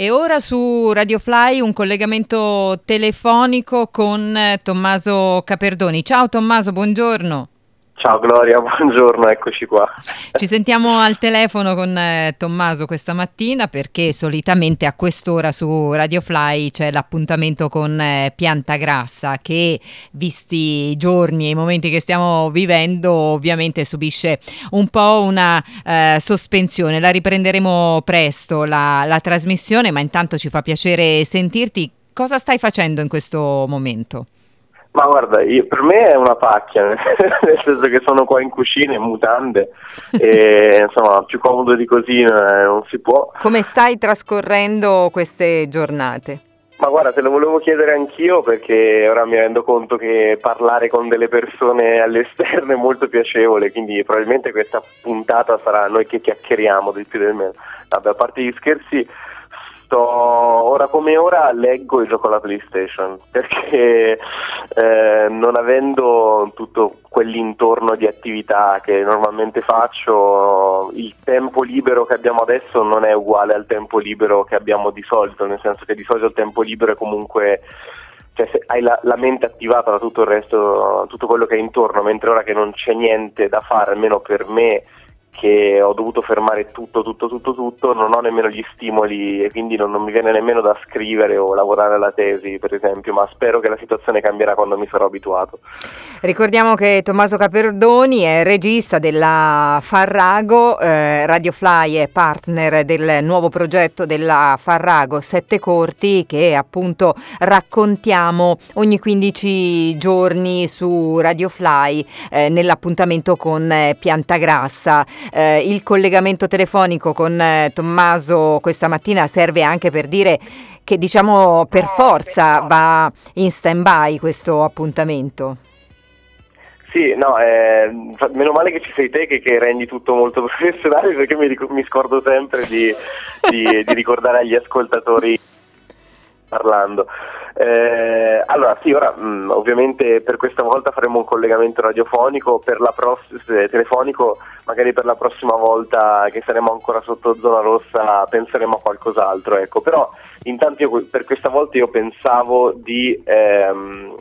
E ora su Radio Fly un collegamento telefonico con eh, Tommaso Caperdoni. Ciao Tommaso, buongiorno. Ciao Gloria, buongiorno, eccoci qua. Ci sentiamo al telefono con eh, Tommaso questa mattina perché solitamente a quest'ora su Radio Fly c'è l'appuntamento con eh, Pianta Grassa che, visti i giorni e i momenti che stiamo vivendo, ovviamente subisce un po' una eh, sospensione. La riprenderemo presto la, la trasmissione, ma intanto ci fa piacere sentirti. Cosa stai facendo in questo momento? Ma guarda, io, per me è una pacchia, nel senso che sono qua in cucina, in mutande, e insomma più comodo di così eh, non si può. Come stai trascorrendo queste giornate? Ma guarda, te lo volevo chiedere anch'io perché ora mi rendo conto che parlare con delle persone all'esterno è molto piacevole, quindi probabilmente questa puntata sarà noi che chiacchieriamo del più del meno. Vabbè, a parte gli scherzi, sto ora come ora leggo e gioco alla PlayStation perché eh, non avendo tutto quell'intorno di attività che normalmente faccio, il tempo libero che abbiamo adesso non è uguale al tempo libero che abbiamo di solito, nel senso che di solito il tempo libero è comunque cioè hai la, la, mente attivata da tutto il resto, tutto quello che è intorno, mentre ora che non c'è niente da fare, almeno per me, che ho dovuto fermare tutto, tutto, tutto, tutto, non ho nemmeno gli stimoli e quindi non, non, mi viene nemmeno da scrivere o lavorare alla tesi, per esempio, ma spero che la situazione cambierà quando mi sarò abituato. Ricordiamo che Tommaso Caperdoni è regista della Farrago, eh, Radio Fly è partner del nuovo progetto della Farrago Sette Corti che appunto raccontiamo ogni 15 giorni su Radio Fly eh, nell'appuntamento con eh, Piantagrassa. Eh, il collegamento telefonico con eh, Tommaso questa mattina serve anche per dire che diciamo per forza va in stand by questo appuntamento. Sì, no, eh, meno male che ci sei te che, che rendi tutto molto professionale perché mi, mi scordo sempre di, di, di ricordare agli ascoltatori parlando. Eh, allora, sì, ora mh, mm, ovviamente per questa volta faremo un collegamento radiofonico, per la pross- telefonico, magari per la prossima volta che saremo ancora sotto zona rossa penseremo a qualcos'altro, ecco. Però intanto io, per questa volta io pensavo di, ehm,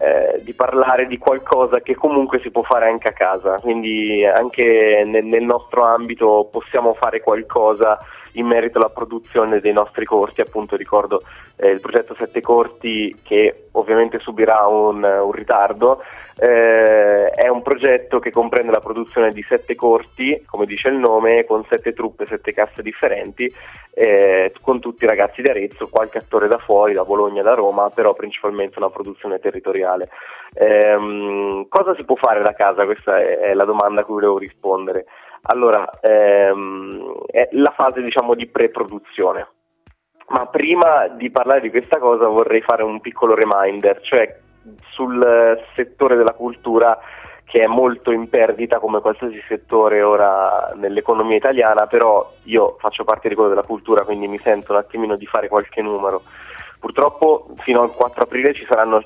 eh, di, parlare di qualcosa che comunque si può fare anche a casa, quindi anche nel, nel nostro ambito possiamo fare qualcosa in merito alla produzione dei nostri corti, appunto ricordo eh, il progetto Sette Corti che ovviamente subirà un, un ritardo, eh, è un progetto che comprende la produzione di sette corti, come dice il nome, con sette truppe, sette casse differenti, eh, con tutti i ragazzi di Arezzo, qualche attore da fuori, da Bologna, da Roma, però principalmente una produzione territoriale. Ehm, cosa si può fare da casa? Questa è, è la domanda a cui volevo rispondere. Allora, ehm, è la fase diciamo di pre-produzione. Ma prima di parlare di questa cosa vorrei fare un piccolo reminder, cioè sul settore della cultura che è molto in perdita come qualsiasi settore ora nell'economia italiana, però io faccio parte di quello della cultura, quindi mi sento un attimino di fare qualche numero. Purtroppo fino al 4 aprile ci saranno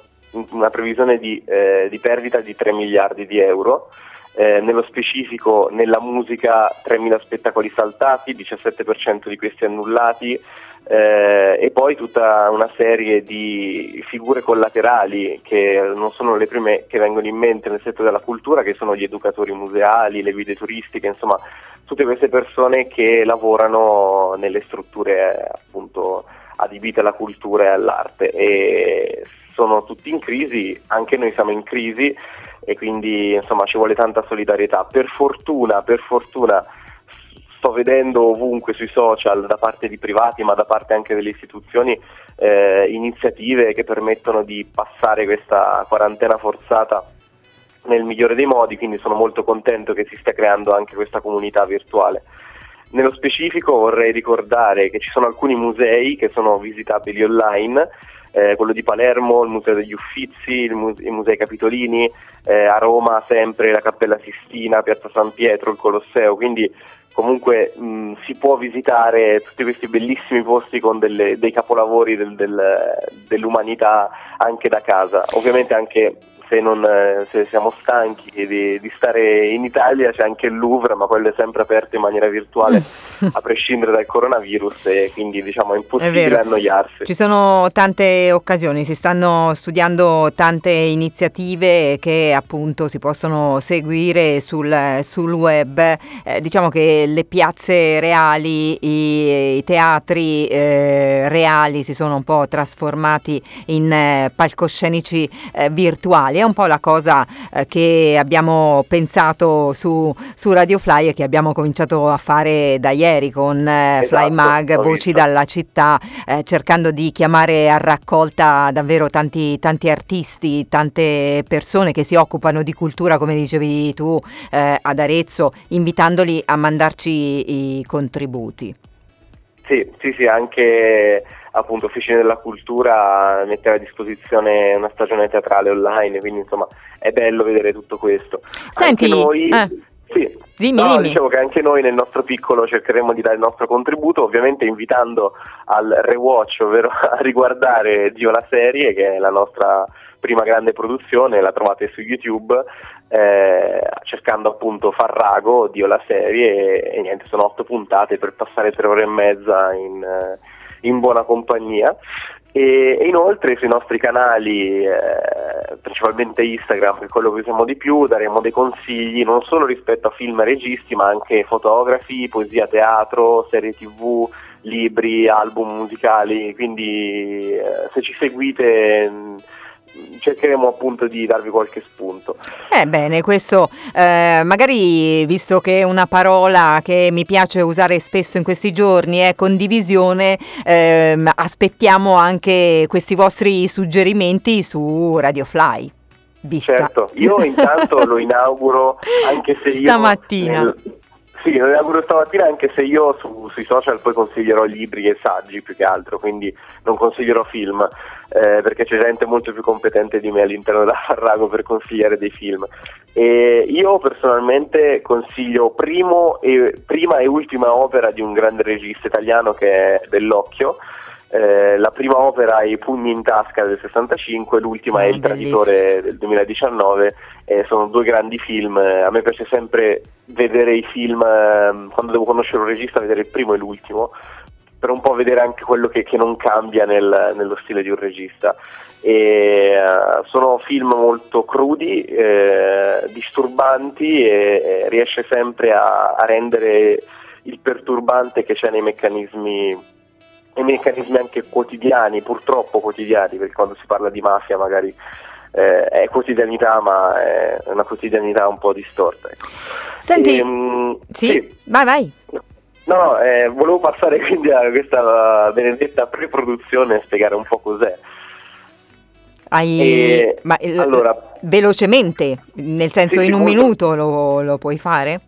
una previsione di, eh, di perdita di 3 miliardi di euro eh, nello specifico nella musica 3.000 spettacoli saltati, 17% di questi annullati eh, e poi tutta una serie di figure collaterali che non sono le prime che vengono in mente nel settore della cultura, che sono gli educatori museali, le guide turistiche, insomma tutte queste persone che lavorano nelle strutture appunto adibite alla cultura e all'arte. E sono tutti in crisi, anche noi siamo in crisi e quindi insomma ci vuole tanta solidarietà. Per fortuna, per fortuna sto vedendo ovunque sui social da parte di privati ma da parte anche delle istituzioni eh, iniziative che permettono di passare questa quarantena forzata nel migliore dei modi, quindi sono molto contento che si stia creando anche questa comunità virtuale. Nello specifico vorrei ricordare che ci sono alcuni musei che sono visitabili online eh, quello di Palermo, il Museo degli Uffizi, il muse- i Musei Capitolini, eh, a Roma sempre la Cappella Sistina, Piazza San Pietro, il Colosseo, quindi comunque mh, si può visitare tutti questi bellissimi posti con delle, dei capolavori del, del, dell'umanità anche da casa. Ovviamente anche se, non, eh, se siamo stanchi di, di, stare in Italia c'è anche il Louvre, ma quello è sempre aperto in maniera virtuale a prescindere dal coronavirus e quindi diciamo è impossibile è annoiarsi. Ci sono tante occasioni, si stanno studiando tante iniziative che appunto si possono seguire sul, sul web. Eh, diciamo che le piazze reali, i, i teatri eh, reali si sono un po' trasformati in eh, palcoscenici eh, virtuali. È un po' la cosa eh, che abbiamo pensato su, su Radio Fly e che abbiamo cominciato a fare da ieri con eh, esatto, Fly Mag, Voci dalla città, cercando di chiamare a raccolta davvero tanti, tanti artisti, tante persone che si occupano di cultura, come dicevi tu, eh, ad Arezzo, invitandoli a mandarci i contributi. Sì, sì, sì, anche appunto Officine della Cultura mettere a disposizione una stagione teatrale online, quindi insomma è bello vedere tutto questo. Senti, anche noi, eh. Sì, dimmi, no, dimmi. dicevo che anche noi nel nostro piccolo cercheremo di dare il nostro contributo, ovviamente invitando al rewatch, ovvero a riguardare Dio la serie, che è la nostra prima grande produzione, la trovate su YouTube, eh, cercando appunto Farrago, Dio la serie, e, e, niente, sono otto puntate per passare tre ore e mezza in... Eh, in buona compagnia. E, e inoltre sui nostri canali, eh, principalmente Instagram, che è quello che usiamo di più, daremo dei consigli non solo rispetto a film e registi, ma anche fotografi, poesia, teatro, serie tv, libri, album musicali. Quindi eh, se ci seguite cercheremo appunto di darvi qualche spunto. Eh bene, questo eh, magari visto che è una parola che mi piace usare spesso in questi giorni è condivisione, eh, aspettiamo anche questi vostri suggerimenti su Radio Fly. Vista. Certo, io intanto lo inauguro anche se io... Stamattina. Sì, lo inauguro stamattina anche se io su, sui social poi consiglierò libri e saggi più che altro, quindi non consiglierò film, eh, perché c'è gente molto più competente di me all'interno della Farrago per consigliare dei film. E io personalmente consiglio e, prima e ultima opera di un grande regista italiano che è Bellocchio, eh, la prima opera è I pugni in tasca del 65, l'ultima è Il traditore del 2019, eh, sono due grandi film, a me piace sempre vedere i film, eh, quando devo conoscere un regista, vedere il primo e l'ultimo, per un po' vedere anche quello che, che non cambia nel, nello stile di un regista. E, uh, sono film molto crudi, eh, disturbanti e, e riesce sempre a, a rendere il perturbante che c'è nei meccanismi i meccanismi anche quotidiani, purtroppo quotidiani, perché quando si parla di mafia magari eh, è quotidianità, ma è una quotidianità un po' distorta. Ecco. Senti, e, ehm, sì? sì? vai, vai. No, eh, volevo passare quindi a questa benedetta pre-produzione e spiegare un po' cos'è. Hai... E, ma, allora, velocemente, nel senso sì, in un molto... minuto lo, lo puoi fare?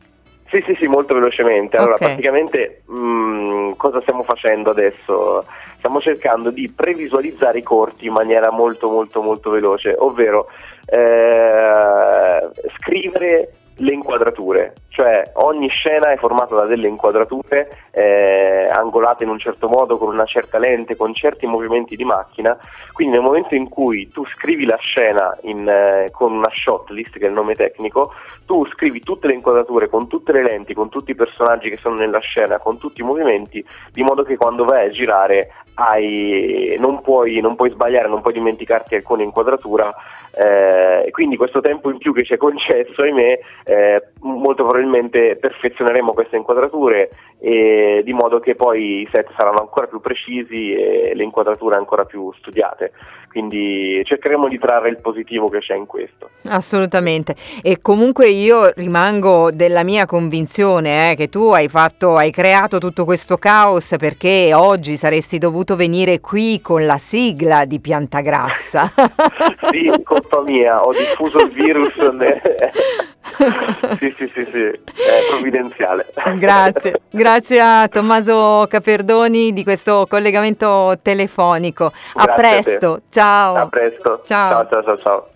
Sì, sì, sì, molto velocemente. Allora, okay. praticamente mh, mm, cosa stiamo facendo adesso? Stiamo cercando di previsualizzare i corti in maniera molto, molto, molto veloce, ovvero eh, scrivere le inquadrature, cioè ogni scena è formata da delle inquadrature eh, angolate in un certo modo, con una certa lente, con certi movimenti di macchina, quindi nel momento in cui tu scrivi la scena in, eh, con una shot list, che è il nome tecnico, tu scrivi tutte le inquadrature con tutte le lenti, con tutti i personaggi che sono nella scena, con tutti i movimenti, di modo che quando vai a girare hai, non, puoi, non, puoi, sbagliare, non puoi dimenticarti alcuna inquadratura, eh, quindi questo tempo in più che ci è concesso, ahimè, eh, molto probabilmente perfezioneremo queste inquadrature e, di modo che poi i set saranno ancora più precisi e le inquadrature ancora più studiate. Quindi cercheremo di trarre il positivo che c'è in questo. Assolutamente. E comunque io rimango della mia convinzione eh, che tu hai fatto, hai creato tutto questo caos perché oggi saresti dovuto venire qui con la sigla di Piantagrassa. sì, colpa mia, ho diffuso il virus. sì, sì, sì, sì, è provvidenziale. Grazie, grazie a Tommaso Caperdoni di questo collegamento telefonico. A grazie presto, a ciao. A presto. Ciao, ciao, ciao, ciao. ciao.